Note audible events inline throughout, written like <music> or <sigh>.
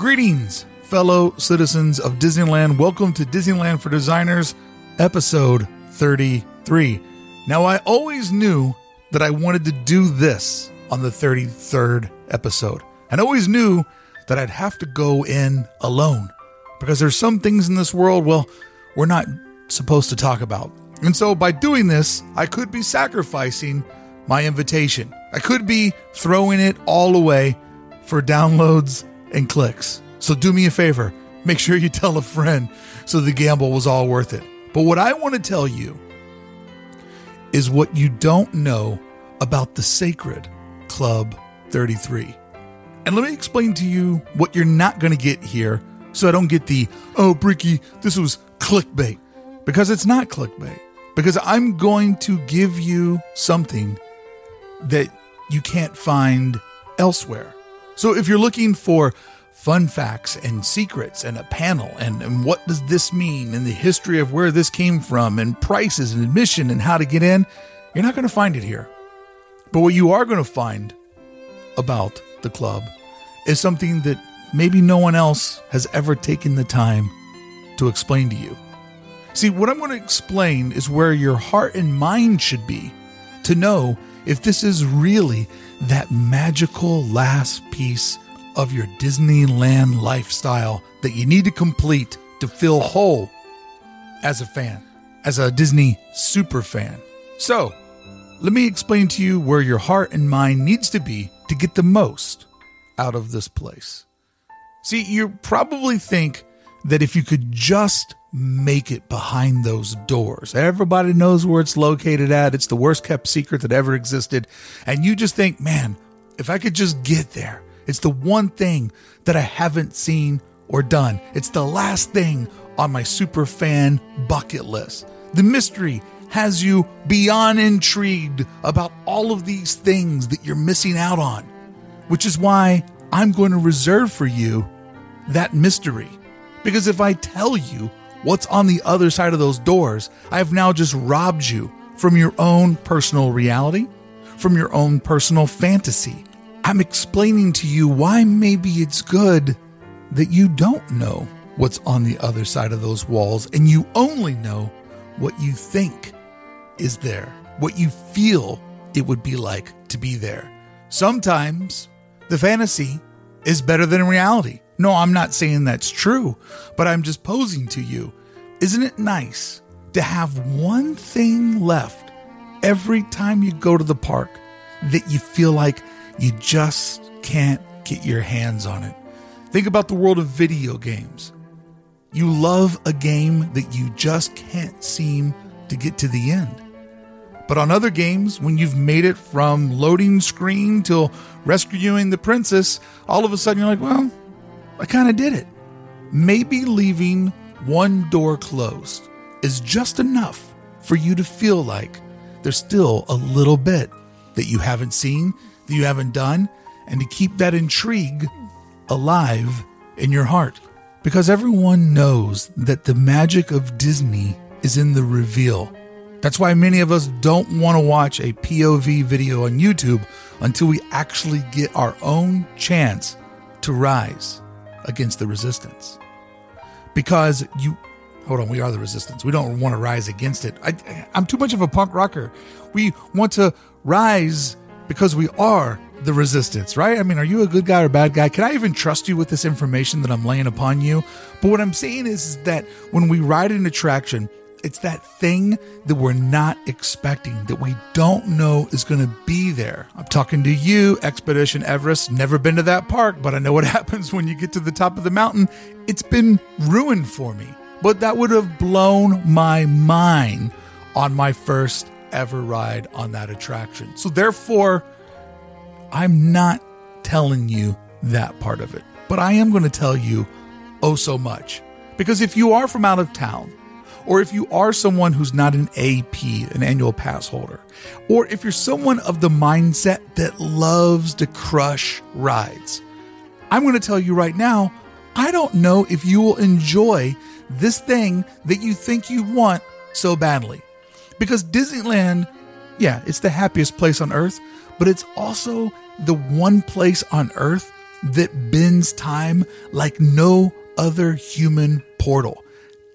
Greetings, fellow citizens of Disneyland. Welcome to Disneyland for Designers, episode 33. Now, I always knew that I wanted to do this on the 33rd episode. And I always knew that I'd have to go in alone because there's some things in this world, well, we're not supposed to talk about. And so by doing this, I could be sacrificing my invitation. I could be throwing it all away for downloads and clicks. So do me a favor, make sure you <laughs> tell a friend so the gamble was all worth it. But what I want to tell you is what you don't know about the sacred Club 33. And let me explain to you what you're not going to get here so I don't get the, oh, Bricky, this was clickbait. Because it's not clickbait. Because I'm going to give you something that you can't find elsewhere. So if you're looking for fun facts and secrets and a panel and, and what does this mean and the history of where this came from and prices and admission and how to get in, you're not going to find it here. But what you are going to find about the club is something that maybe no one else has ever taken the time to explain to you. See, what I'm going to explain is where your heart and mind should be to know if this is really that magical last piece of your Disneyland lifestyle that you need to complete to feel whole as a fan, as a Disney super fan. So, let me explain to you where your heart and mind needs to be to get the most out of this place. See, you probably think that if you could just make it behind those doors, everybody knows where it's located at. It's the worst kept secret that ever existed. And you just think, man, if I could just get there, it's the one thing that I haven't seen or done. It's the last thing on my super fan bucket list. The mystery has you beyond intrigued about all of these things that you're missing out on, which is why I'm going to reserve for you that mystery. Because if I tell you what's on the other side of those doors, I have now just robbed you from your own personal reality, from your own personal fantasy. I'm explaining to you why maybe it's good that you don't know what's on the other side of those walls and you only know what you think is there, what you feel it would be like to be there. Sometimes the fantasy is better than reality. No, I'm not saying that's true, but I'm just posing to you. Isn't it nice to have one thing left every time you go to the park that you feel like you just can't get your hands on it? Think about the world of video games. You love a game that you just can't seem to get to the end. But on other games, when you've made it from loading screen till rescuing the princess, all of a sudden you're like, well, I kind of did it. Maybe leaving one door closed is just enough for you to feel like there's still a little bit that you haven't seen, that you haven't done, and to keep that intrigue alive in your heart. Because everyone knows that the magic of Disney is in the reveal. That's why many of us don't want to watch a POV video on YouTube until we actually get our own chance to rise against the resistance. Because you, hold on, we are the resistance. We don't want to rise against it. I, I'm too much of a punk rocker. We want to rise because we are the resistance, right? I mean, are you a good guy or bad guy? Can I even trust you with this information that I'm laying upon you? But what I'm saying is, is that when we ride an attraction, it's that thing that we're not expecting, that we don't know is going to be there. I'm talking to you, Expedition Everest. Never been to that park, but I know what <laughs> happens when you get to the top of the mountain. It's been ruined for me. But that would have blown my mind on my first ever ride on that attraction. So, therefore, I'm not telling you that part of it, but I am going to tell you oh so much. Because if you are from out of town, or if you are someone who's not an AP, an annual pass holder, or if you're someone of the mindset that loves to crush rides, I'm going to tell you right now, I don't know if you will enjoy this thing that you think you want so badly. Because Disneyland, yeah, it's the happiest place on earth, but it's also the one place on earth that bends time like no other human portal.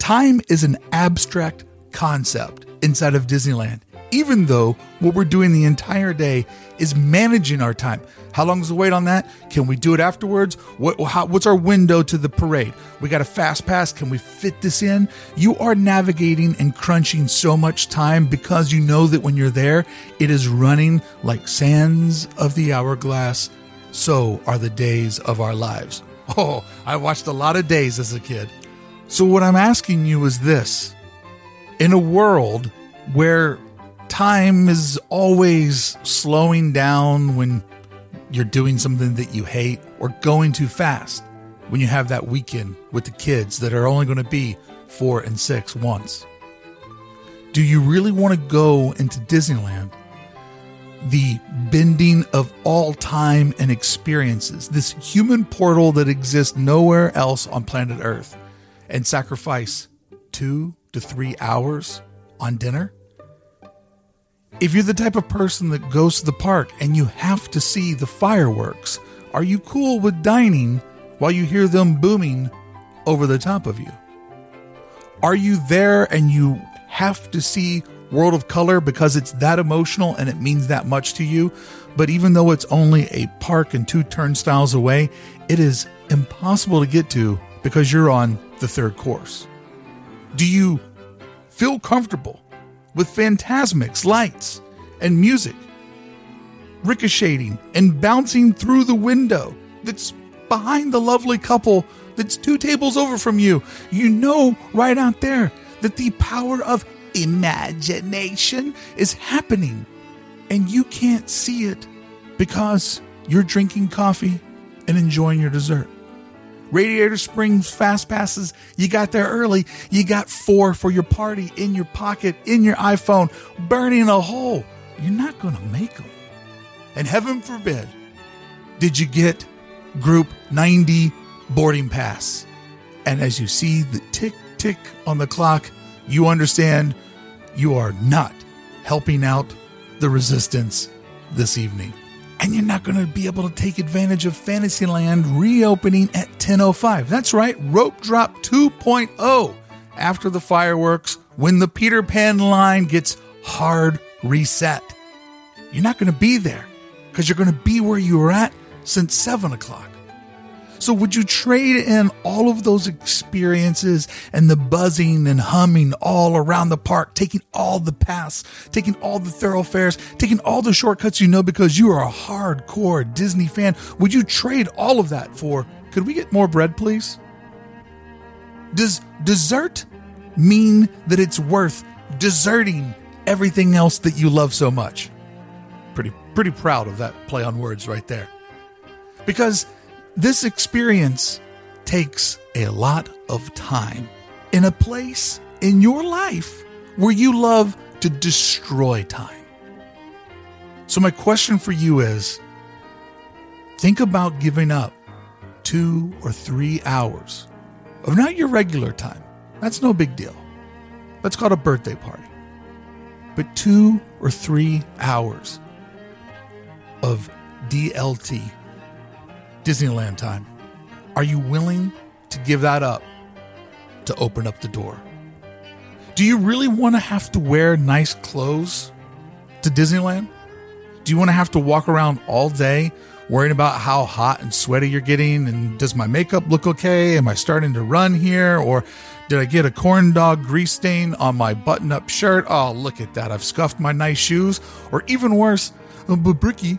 Time is an abstract concept inside of Disneyland, even though what we're doing the entire day is managing our time. How long is the wait on that? Can we do it afterwards? What, how, what's our window to the parade? We got a fast pass. Can we fit this in? You are navigating and crunching so much time because you know that when you're there, it is running like sands of the hourglass. So are the days of our lives. Oh, I watched a lot of days as a kid. So, what I'm asking you is this in a world where time is always slowing down when you're doing something that you hate or going too fast when you have that weekend with the kids that are only going to be four and six once. Do you really want to go into Disneyland? The bending of all time and experiences, this human portal that exists nowhere else on planet Earth, and sacrifice two to three hours on dinner? If you're the type of person that goes to the park and you have to see the fireworks, are you cool with dining while you hear them booming over the top of you? Are you there and you have to see World of Color because it's that emotional and it means that much to you? But even though it's only a park and two turnstiles away, it is impossible to get to because you're on the third course. Do you feel comfortable with Fantasmic's lights and music ricocheting and bouncing through the window that's behind the lovely couple that's two tables over from you. You know right out there that the power of imagination is happening and you can't see it because you're drinking coffee and enjoying your dessert. Radiator Springs Fast Passes, you got there early. You got four for your party in your pocket, in your iPhone, burning a hole. You're not going to make them. And heaven forbid, did you get Group 90 boarding pass? And as you see the tick, tick on the clock, you understand you are not helping out the resistance this evening and you're not going to be able to take advantage of Fantasyland reopening at 10:05. That's right, Rope Drop 2.0 after the fireworks when the Peter Pan line gets hard reset. You're not going to be there because you're going to be where you were at since 7 o'clock. So, would you trade in all of those experiences and the buzzing and humming all around the park, taking all the paths, taking all the thoroughfares, taking all the shortcuts you know because you are a hardcore Disney fan? Would you trade all of that for, could we get more bread, please? Does dessert mean that it's worth deserting everything else that you love so much? Pretty, pretty proud of that play on words right there. Because this experience takes a lot of time in a place in your life where you love to destroy time. So, my question for you is think about giving up two or three hours of not your regular time. That's no big deal. That's called a birthday party. But two or three hours of DLT Disneyland time. Are you willing to give that up to open up the door? Do you really want to have to wear nice clothes to Disneyland? Do you want to have to walk around all day worrying about how hot and sweaty you're getting? And does my makeup look okay? Am I starting to run here? Or did I get a corn dog grease stain on my button up shirt? Oh, look at that. I've scuffed my nice shoes. Or even worse, uh, but Bricky,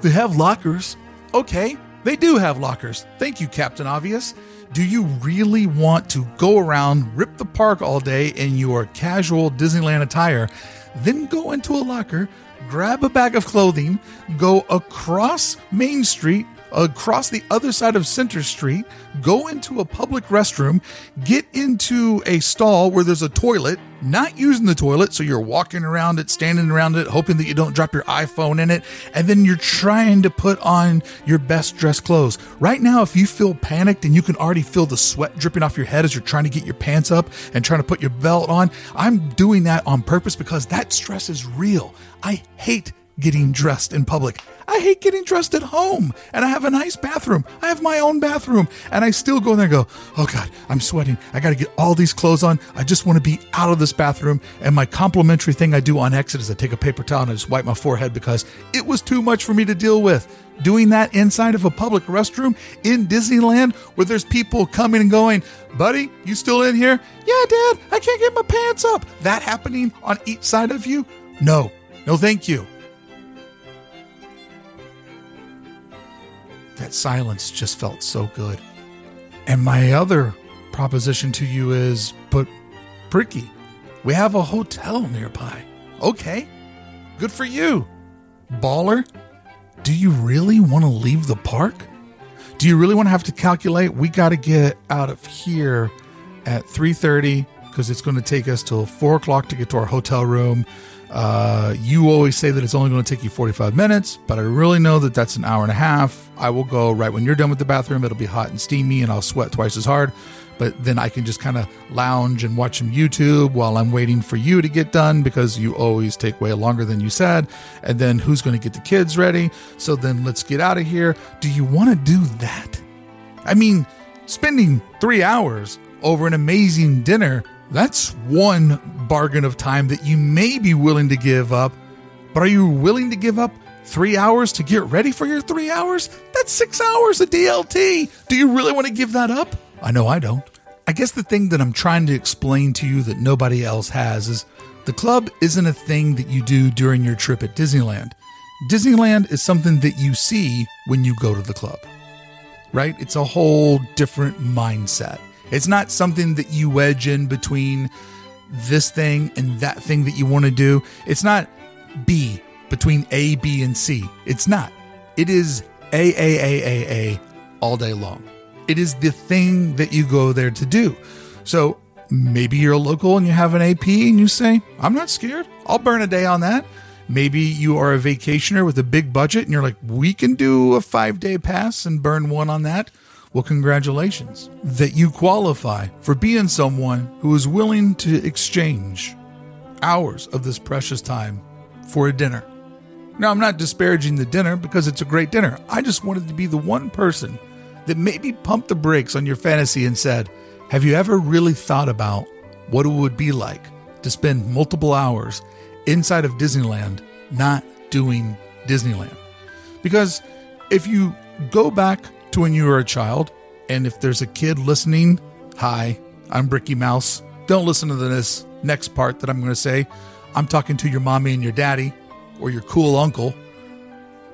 they have lockers. Okay, they do have lockers. Thank you, Captain Obvious. Do you really want to go around, rip the park all day in your casual Disneyland attire, then go into a locker, grab a bag of clothing, go across Main Street across the other side of Center Street, go into a public restroom, get into a stall where there's a toilet, not using the toilet, so you're walking around it, standing around it, hoping that you don't drop your iPhone in it, and then you're trying to put on your best dressed clothes. Right now, if you feel panicked and you can already feel the sweat dripping off your head as you're trying to get your pants up and trying to put your belt on, I'm doing that on purpose because that stress is real. I hate getting dressed in public. I hate getting dressed at home. And I have a nice bathroom. I have my own bathroom. And I still go in there and go, oh God, I'm sweating. I got to get all these clothes on. I just want to be out of this bathroom. And my complimentary thing I do on exit is I take a paper towel and I just wipe my forehead because it was too much for me to deal with. Doing that inside of a public restroom in Disneyland where there's people coming and going, buddy, you still in here? Yeah, dad, I can't get my pants up. That happening on each side of you? No, no, thank you. That silence just felt so good. And my other proposition to you is but Bricky, we have a hotel nearby. Okay, good for you. Baller, do you really want to leave the park? Do you really want to have to calculate? We got to get out of here at 3.30 because it's going to take us till 4 o'clock to get to our hotel room uh, you always say that it's only going to take you 45 minutes, but I really know that that's an hour and a half. I will go right when you're done with the bathroom. It'll be hot and steamy, and I'll sweat twice as hard. But then I can just kind of lounge and watch some YouTube while I'm waiting for you to get done because you always take way longer than you said. And then who's going to get the kids ready? So then let's get out of here. Do you want to do that? I mean, spending three hours over an amazing dinner that's one bargain of time that you may be willing to give up. But are you willing to give up three hours to get ready for your three hours? That's six hours of DLT. Do you really want to give that up? I know I don't. I guess the thing that I'm trying to explain to you that nobody else has is the club isn't a thing that you do during your trip at Disneyland. Disneyland is something that you see when you go to the club, right? It's a whole different mindset. It's not something that you wedge in between this thing and that thing that you want to do. It's not B between A, B, and C. It's not. It is A, A, A, A, A all day long. It is the thing that you go there to do. So maybe you're a local and you have an AP and you say, I'm not scared. I'll burn a day on that. Maybe you are a vacationer with a big budget and you're like, we can do a five day pass and burn one on that. Well, congratulations that you qualify for being someone who is willing to exchange hours of this precious time for a dinner. Now, I'm not disparaging the dinner because it's a great dinner. I just wanted to be the one person that maybe pumped the brakes on your fantasy and said, Have you ever really thought about what it would be like to spend multiple hours inside of Disneyland not doing Disneyland? Because if you go back to when you were a child. And if there's a kid listening, hi, I'm Bricky Mouse. Don't listen to this next part that I'm going to say. I'm talking to your mommy and your daddy or your cool uncle.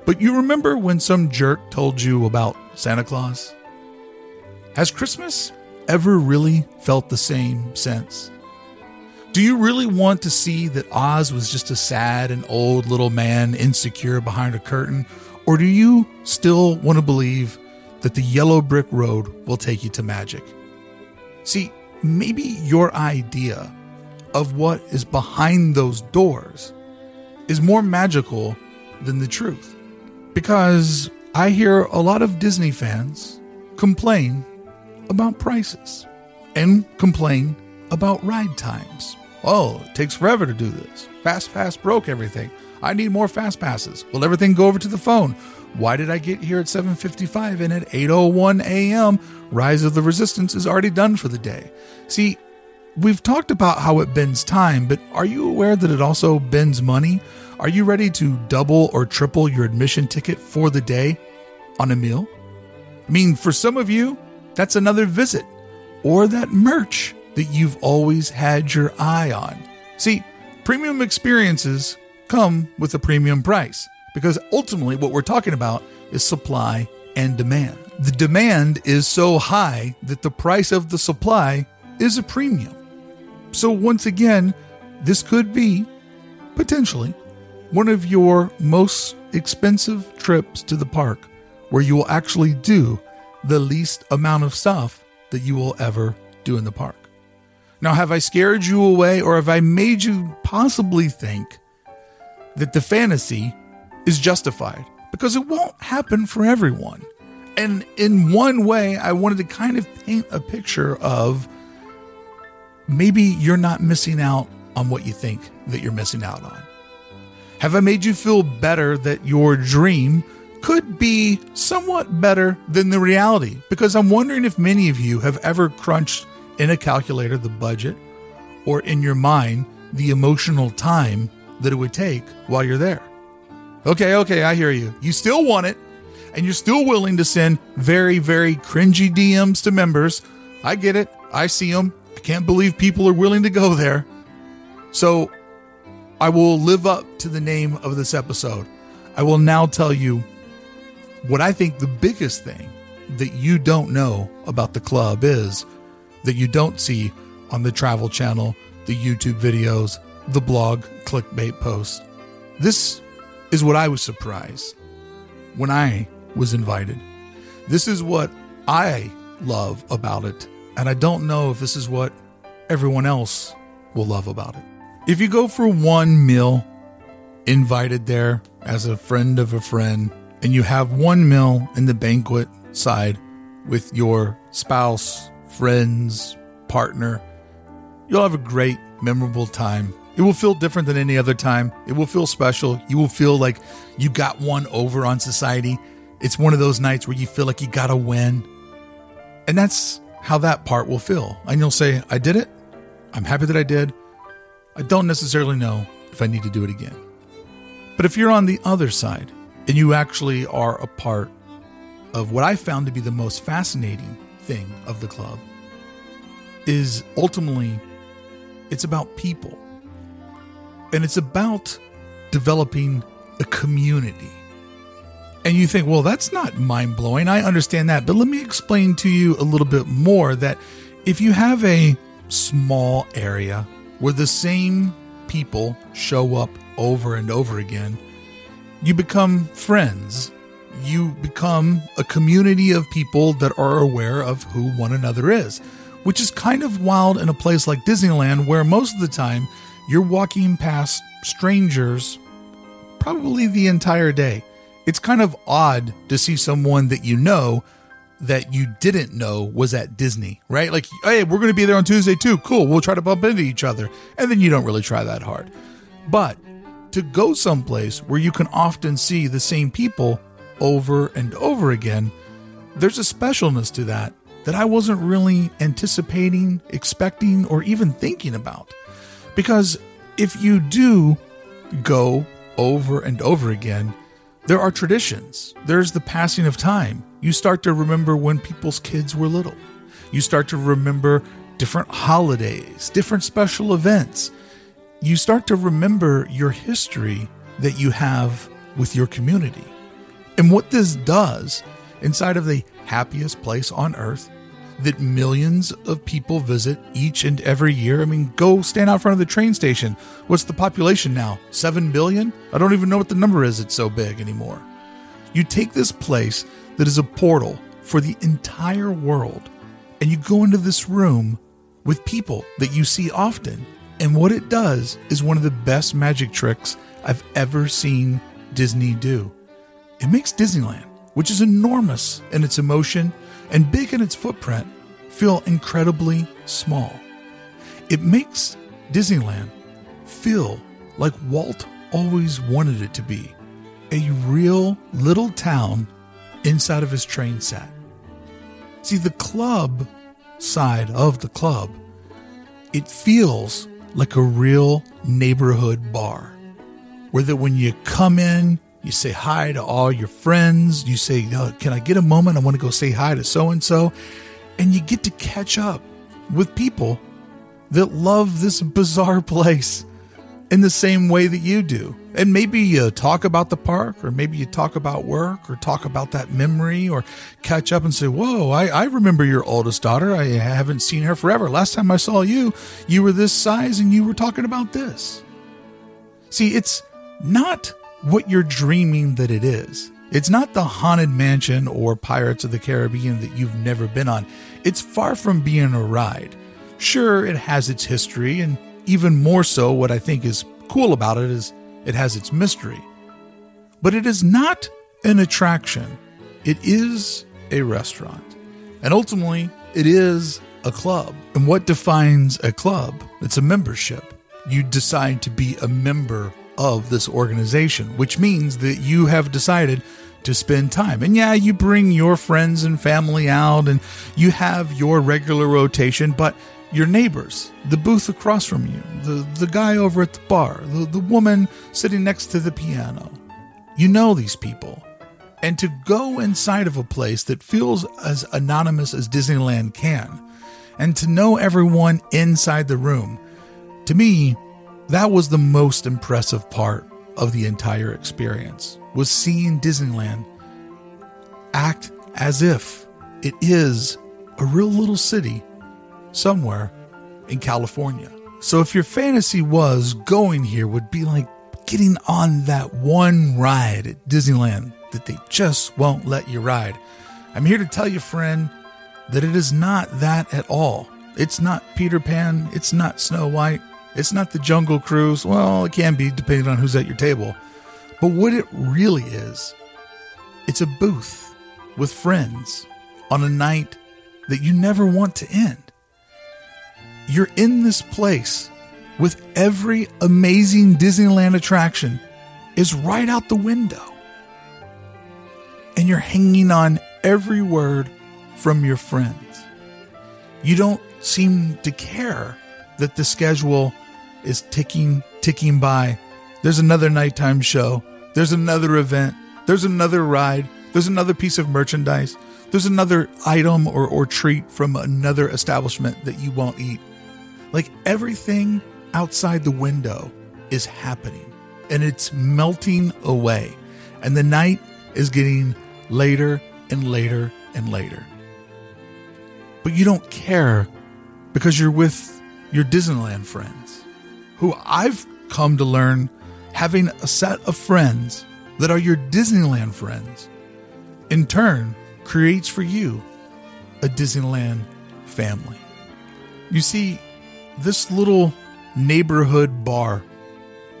But you remember when some jerk told you about Santa Claus? Has Christmas ever really felt the same since? Do you really want to see that Oz was just a sad and old little man insecure behind a curtain? Or do you still want to believe that the yellow brick road will take you to magic. See, maybe your idea of what is behind those doors is more magical than the truth. Because I hear a lot of Disney fans complain about prices and complain about ride times. Oh, it takes forever to do this. Fast Pass broke everything. I need more fast passes. Will everything go over to the phone? Why did I get here at 7:55 and at 8:01 a.m. Rise of the Resistance is already done for the day? See, we've talked about how it bends time, but are you aware that it also bends money? Are you ready to double or triple your admission ticket for the day on a meal? I mean, for some of you, that's another visit or that merch that you've always had your eye on. See, premium experiences come with a premium price because ultimately what we're talking about is supply and demand. The demand is so high that the price of the supply is a premium. So, once again, this could be potentially one of your most expensive trips to the park where you will actually do the least amount of stuff that you will ever do in the park. Now, have I scared you away or have I made you possibly think that the fantasy is justified because it won't happen for everyone. And in one way, I wanted to kind of paint a picture of maybe you're not missing out on what you think that you're missing out on. Have I made you feel better that your dream could be somewhat better than the reality? Because I'm wondering if many of you have ever crunched in a calculator the budget or in your mind the emotional time that it would take while you're there. Okay, okay, I hear you. You still want it, and you're still willing to send very, very cringy DMs to members. I get it. I see them. I can't believe people are willing to go there. So I will live up to the name of this episode. I will now tell you what I think the biggest thing that you don't know about the club is that you don't see on the travel channel, the YouTube videos, the blog, clickbait posts. This is what I was surprised when I was invited. This is what I love about it. And I don't know if this is what everyone else will love about it. If you go for one meal invited there as a friend of a friend, and you have one meal in the banquet side with your spouse, friends, partner, you'll have a great, memorable time. It will feel different than any other time. It will feel special. You will feel like you got one over on society. It's one of those nights where you feel like you got to win. And that's how that part will feel. And you'll say, I did it. I'm happy that I did. I don't necessarily know if I need to do it again. But if you're on the other side and you actually are a part of what I found to be the most fascinating thing of the club, is ultimately it's about people. And it's about developing a community. And you think, well, that's not mind blowing. I understand that. But let me explain to you a little bit more that if you have a small area where the same people show up over and over again, you become friends. You become a community of people that are aware of who one another is, which is kind of wild in a place like Disneyland, where most of the time you're walking past strangers probably the entire day it's kind of odd to see someone that you know that you didn't know was at Disney, right? Like, hey, we're going to be there on Tuesday too. Cool. We'll try to bump into each other. And then you don't really try that hard. But to go someplace where you can often see the same people over and over again, there's a specialness to that that I wasn't really anticipating, expecting, or even thinking about. Because if you do go over and over again, there are traditions. There's the passing of time. You start to remember when people's kids were little. You start to remember different holidays, different special events. You start to remember your history that you have with your community. And what this does inside of the happiest place on earth that millions of people visit each and every year. I mean, go stand out front of the train station. What's the population now? 7 billion? I don't even know what the number is. It's so big anymore. You take this place that is a portal for the entire world, and you go into this room with people that you see often. And what it does is one of the best magic tricks I've ever seen Disney do. It makes Disneyland, which is enormous in its emotion and big in its footprint, feel incredibly small. It makes Disneyland feel like Walt always wanted it to be a real little town inside of his train set. See, the club side of the club, it feels like a real neighborhood bar where that when you come in, you say hi to all your friends. You say, oh, Can I get a moment? I want to go say hi to so and so. And you get to catch up with people that love this bizarre <laughs> place in the same way that you do. And maybe you talk about the park, or maybe you talk about work, or talk about that memory, or catch up and say, Whoa, I, I remember your oldest daughter. I haven't seen her forever. Last time I saw you, you were this size and you were talking about this. See, it's not what you're dreaming that it is. It's not the Haunted Mansion or Pirates of the Caribbean that you've never been on. It's far from being a ride. Sure, it has its history, and even more so, what I think is cool about it is it has its mystery. But it is not an attraction, it is a restaurant. And ultimately, it is a club. And what defines a club? It's a membership. You decide to be a member of this organization, which means that you have decided to spend time. And yeah, you bring your friends and family out and you have your regular rotation, but your neighbors, the booth across from you, the, the guy over at the bar, the, the woman sitting next to the piano, you know these people. And to go inside of a place that feels as anonymous as Disneyland can, and to know everyone inside the room, to me, that was the most impressive part of the entire experience was seeing Disneyland act as if it is a real little city somewhere in California. So if your fantasy was going here would be like getting on that one ride at Disneyland that they just won't let you ride. I'm here to tell you, friend, that it is not that at all. It's not Peter Pan, it's not Snow White, it's not the Jungle Cruise. Well, it can be depending on who's at your table. But what it really is, it's a booth with friends on a night that you never want to end. You're in this place with every amazing Disneyland attraction is right out the window. And you're hanging on every word from your friends. You don't seem to care that the schedule is ticking, ticking by. There's another nighttime show. There's another event. There's another ride. There's another piece of merchandise. There's another item or, or treat from another establishment that you won't eat. Like everything outside the window is happening and it's melting away. And the night is getting later and later and later. But you don't care because you're with your Disneyland friends, who I've come to learn having a set of friends that are your Disneyland friends, in turn, creates for you a Disneyland family. You see, this little neighborhood bar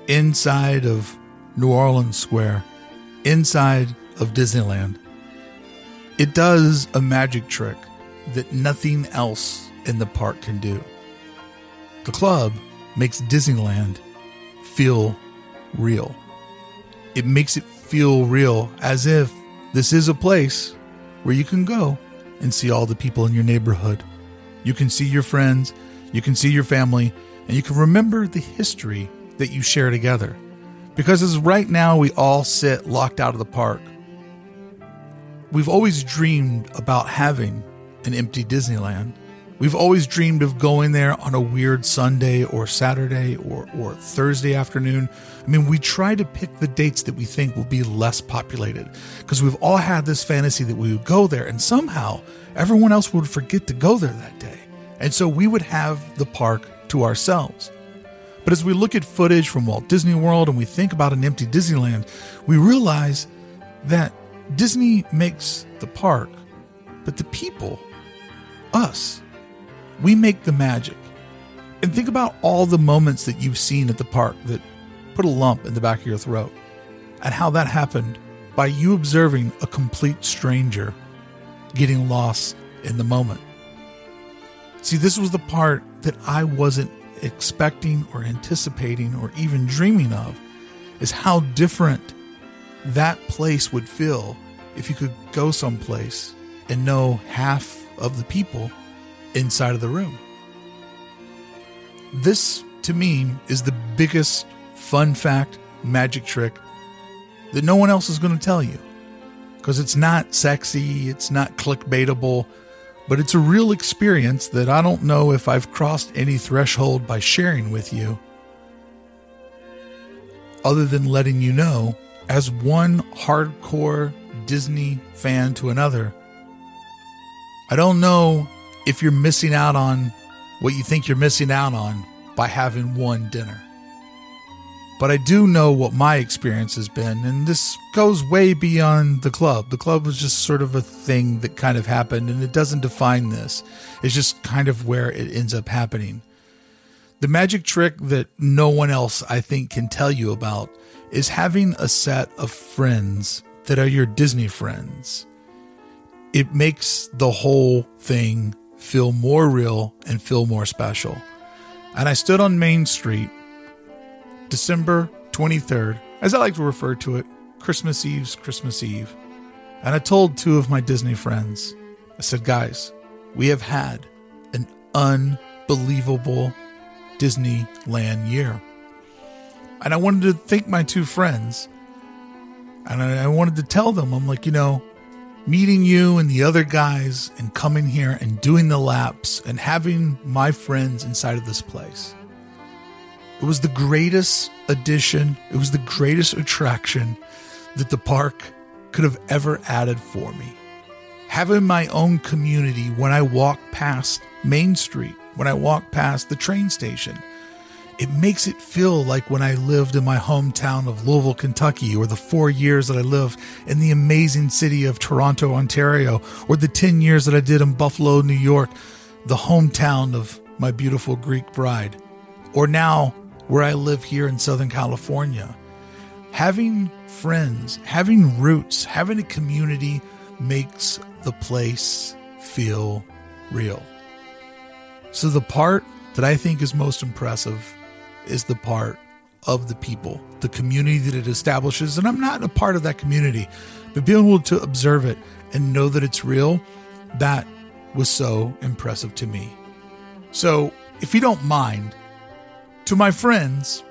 inside of New Orleans Square, inside of Disneyland, it does a magic trick that nothing else in the park can do. The club makes Disneyland feel real. It makes it feel real as if this is a place where you can go and see all the people in your neighborhood. You can see your friends, you can see your family, and you can remember the history that you share together. Because as right now we all sit locked out of the park, we've always dreamed about having an empty Disneyland. We've always dreamed of going there on a weird Sunday or Saturday or, or Thursday afternoon. I mean, we try to pick the dates that we think will be less populated because we've all had this fantasy that we would go there and somehow everyone else would forget to go there that day. And so we would have the park to ourselves. But as we look at footage from Walt Disney World and we think about an empty Disneyland, we realize that Disney makes the park, but the people, us, we make the magic. And think about all the moments that you've seen at the park that put a lump in the back of your throat, and how that happened by you observing a complete stranger getting lost in the moment. See, this was the part that I wasn't expecting or anticipating or even dreaming of is how different that place would feel if you could go someplace and know half of the people inside of the room. This, to me, is the biggest fun fact, magic trick that no one else is going to tell you. Because it's not sexy, it's not clickbaitable, but it's a real experience that I don't know if I've crossed any threshold by sharing with you, other than letting you know, as one hardcore Disney fan to another, I don't know if you're missing out on what you think you're missing out on by having one dinner. But I do know what my experience has been, and this goes way beyond the club. The club was just sort of a thing that kind of happened, and it doesn't define this. It's just kind of where it ends up happening. The magic trick that no one else, I think, can tell you about is having a set of friends that are your Disney friends. It makes the whole thing feel more real and feel more special. And I stood on Main Street December 23rd, as I like to refer to it, Christmas Eve's Christmas Eve. And I told two of my Disney friends, I said, guys, we have had an unbelievable Disneyland year. And I wanted to thank my two friends. And I wanted to tell them, I'm like, you know, meeting you and the other guys and coming here and doing the laps and having my friends inside of this place. It was the greatest addition, it was the greatest attraction that the park could have ever added for me. Having my own community when I walk past Main Street, when I walk past the train station, it makes it feel like when I lived in my hometown of Louisville, Kentucky, or the four years that I lived in the amazing city of Toronto, Ontario, or the 10 years that I did in Buffalo, New York, the hometown of my beautiful Greek bride, or now where I live here in Southern California. Having friends, having roots, having a community makes the place feel real. So, the part that I think is most impressive is the part of the people, the community that it establishes. And I'm not a part of that community, but being able to observe it and know that it's real, that was so impressive to me. So, if you don't mind, to my friends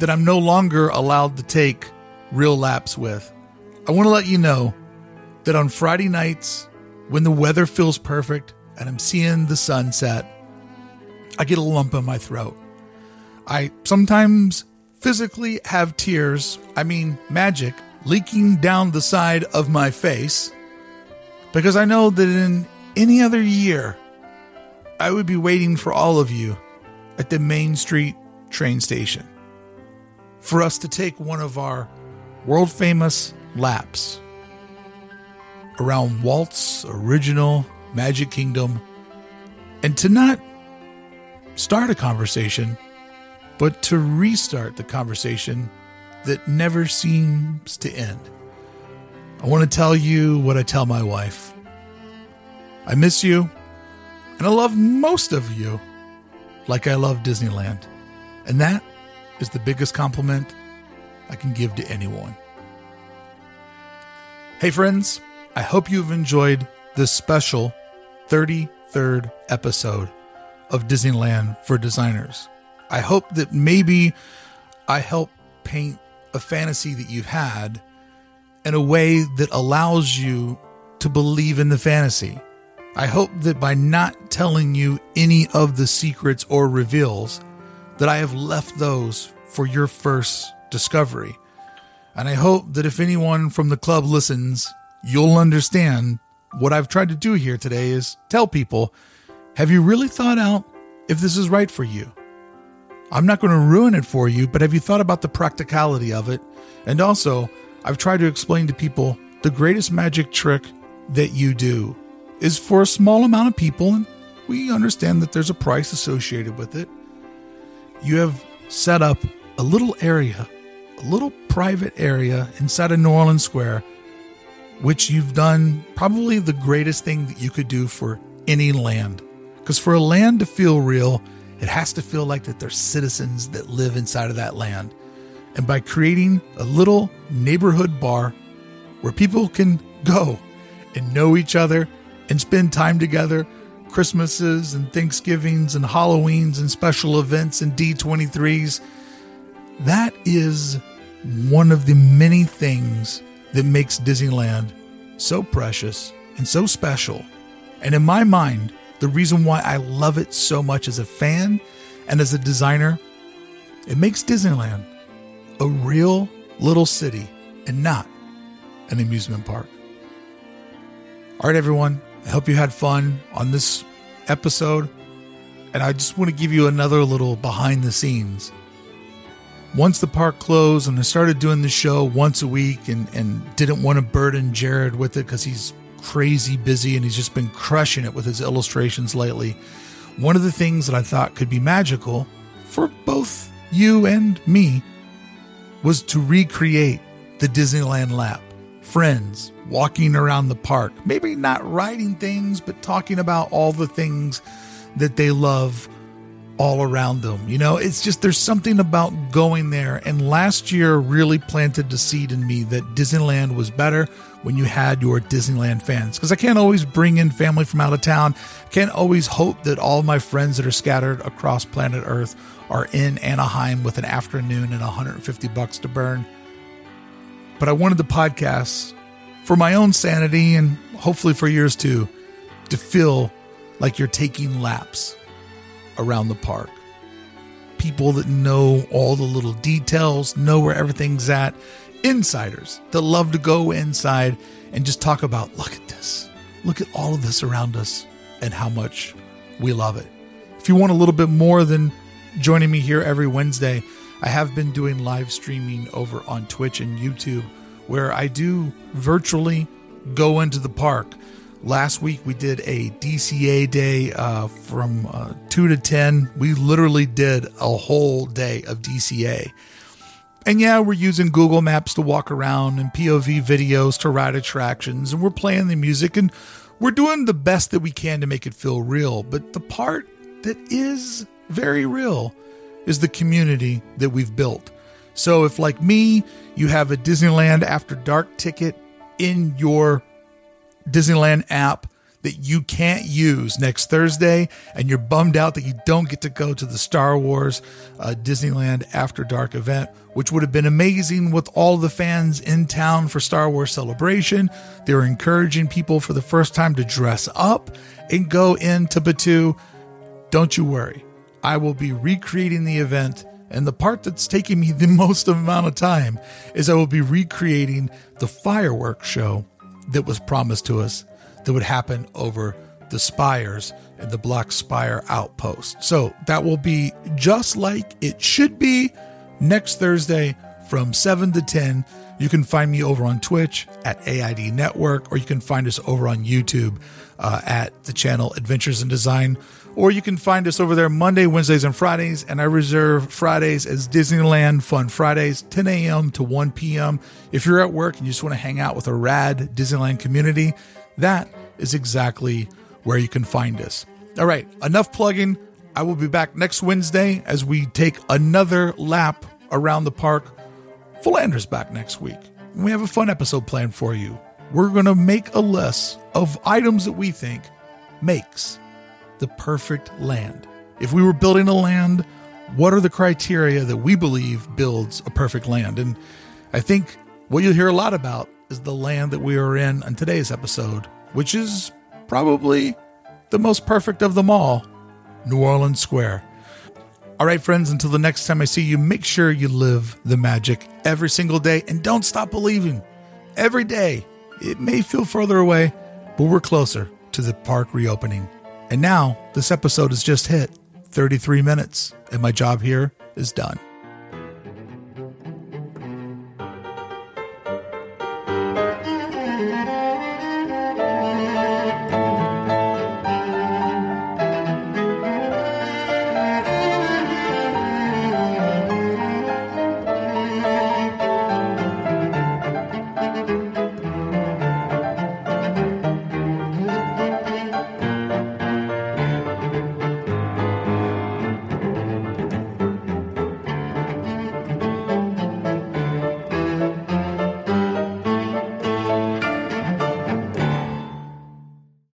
that I'm no longer allowed to take real laps with, I want to let you know that on Friday nights, when the weather feels perfect and I'm seeing the sunset, I get a lump in my throat. I sometimes physically have tears, I mean, magic, leaking down the side of my face because I know that in any other year, I would be waiting for all of you at the Main Street train station for us to take one of our world famous laps around Walt's original Magic Kingdom and to not start a conversation but to restart the conversation that never seems to end. I want to tell you what I tell my wife. I miss you, and I love most of you like I love Disneyland. And that is the biggest compliment I can give to anyone. Hey, friends, I hope you've enjoyed this special 33rd episode of Disneyland for Designers. I hope that maybe I help paint a fantasy that you've had in a way that allows you to believe in the fantasy. I hope that by not telling you any of the secrets or reveals, that I have left those for your first discovery. And I hope that if anyone from the club listens, you'll understand what I've tried to do here today is tell people, have you really thought out if this is right for you? I'm not going to ruin it for you, but have you thought about the practicality of it? And also, I've tried to explain to people the greatest magic trick that you do is for a small amount of people, and we understand that there's a price associated with it. You have set up a little area, a little private area inside of New Orleans Square, which you've done probably the greatest thing that you could do for any land. Because for a land to feel real, it has to feel like that there's citizens that live inside of that land. And by creating a little neighborhood bar where people can go and know each other and spend time together, Christmases and Thanksgivings and Halloweens and special events and D23s, that is one of the many things that makes Disneyland so precious and so special. And in my mind, the reason why I love it so much as a fan and as a designer, it makes Disneyland a real little city and not an amusement park. All right, everyone. I hope you had fun on this episode. And I just want to give you another little behind the scenes. Once the park closed and I started doing the show once a week and, and didn't want to burden Jared with it because he's crazy busy and he's just been crushing it with his illustrations lately. One of the things that I thought could be magical for both you and me was to recreate the Disneyland lap. Friends walking around the park, maybe not writing things, but talking about all the things that they love all around them. You know, it's just there's something about going there. And last year really planted the seed in me that Disneyland was better when you had your Disneyland fans. Because I can't always bring in family from out of town. Can't always hope that all my friends that are scattered across planet Earth are in Anaheim with an afternoon and 150 bucks to burn. But I wanted the podcast for my own sanity and hopefully for yours too to feel like you're taking laps around the park. People that know all the little details, know where everything's at, insiders that love to go inside and just talk about look at this, look at all of this around us, and how much we love it. If you want a little bit more than joining me here every Wednesday, I have been doing live streaming over on Twitch and YouTube where I do virtually go into the park Last week we did a DCA day uh, from uh, 2 to 10. We literally did a whole day of DCA. And yeah, we're using Google Maps to walk around and POV videos to ride attractions, and we're playing the music and we're doing the best that we can to make it feel real. But the part that is very real is the community that we've built. So if, like me, you have a Disneyland After Dark ticket in your Disneyland app that you can't use next Thursday, and you're bummed out that you don't get to go to the Star Wars uh, Disneyland After Dark event, which would have been amazing with all the fans in town for Star Wars Celebration. They were encouraging people for the first time to dress up and go into Batuu. Don't you worry, I will be recreating the event. And the part that's taking me <laughs> the most amount of time is I will be recreating the fireworks show that was promised to us that would happen over the spires and the Black Spire outpost. So that will be just like it should be next Thursday from 7 to 10. You can find me over on Twitch at AID Network, or you can find us over on YouTube uh, at the channel Adventures in Design, or you can find us over there Monday, Wednesdays, and Fridays. And I reserve Fridays as Disneyland Fun Fridays, 10 a.m. to 1 p.m. If you're at work and you just want to hang out with a rad Disneyland community, that is exactly where you can find us. All right, enough plugging. I will be back next Wednesday as we take another lap around the park Philander's back next week. We have a fun episode planned for you. We're going to make a list of items that we think makes the perfect land. If we were building a land, what are the criteria that we believe builds a perfect land? And I think what you'll hear a lot about is the land that we are in on today's episode, which is probably the most perfect of them all New Orleans Square. All right, friends, until the next time I see you, make sure you live the magic every single day and don't stop believing. Every day, it may feel further away, but we're closer to the park reopening. And now, this episode has just hit 33 minutes, and my job here is done.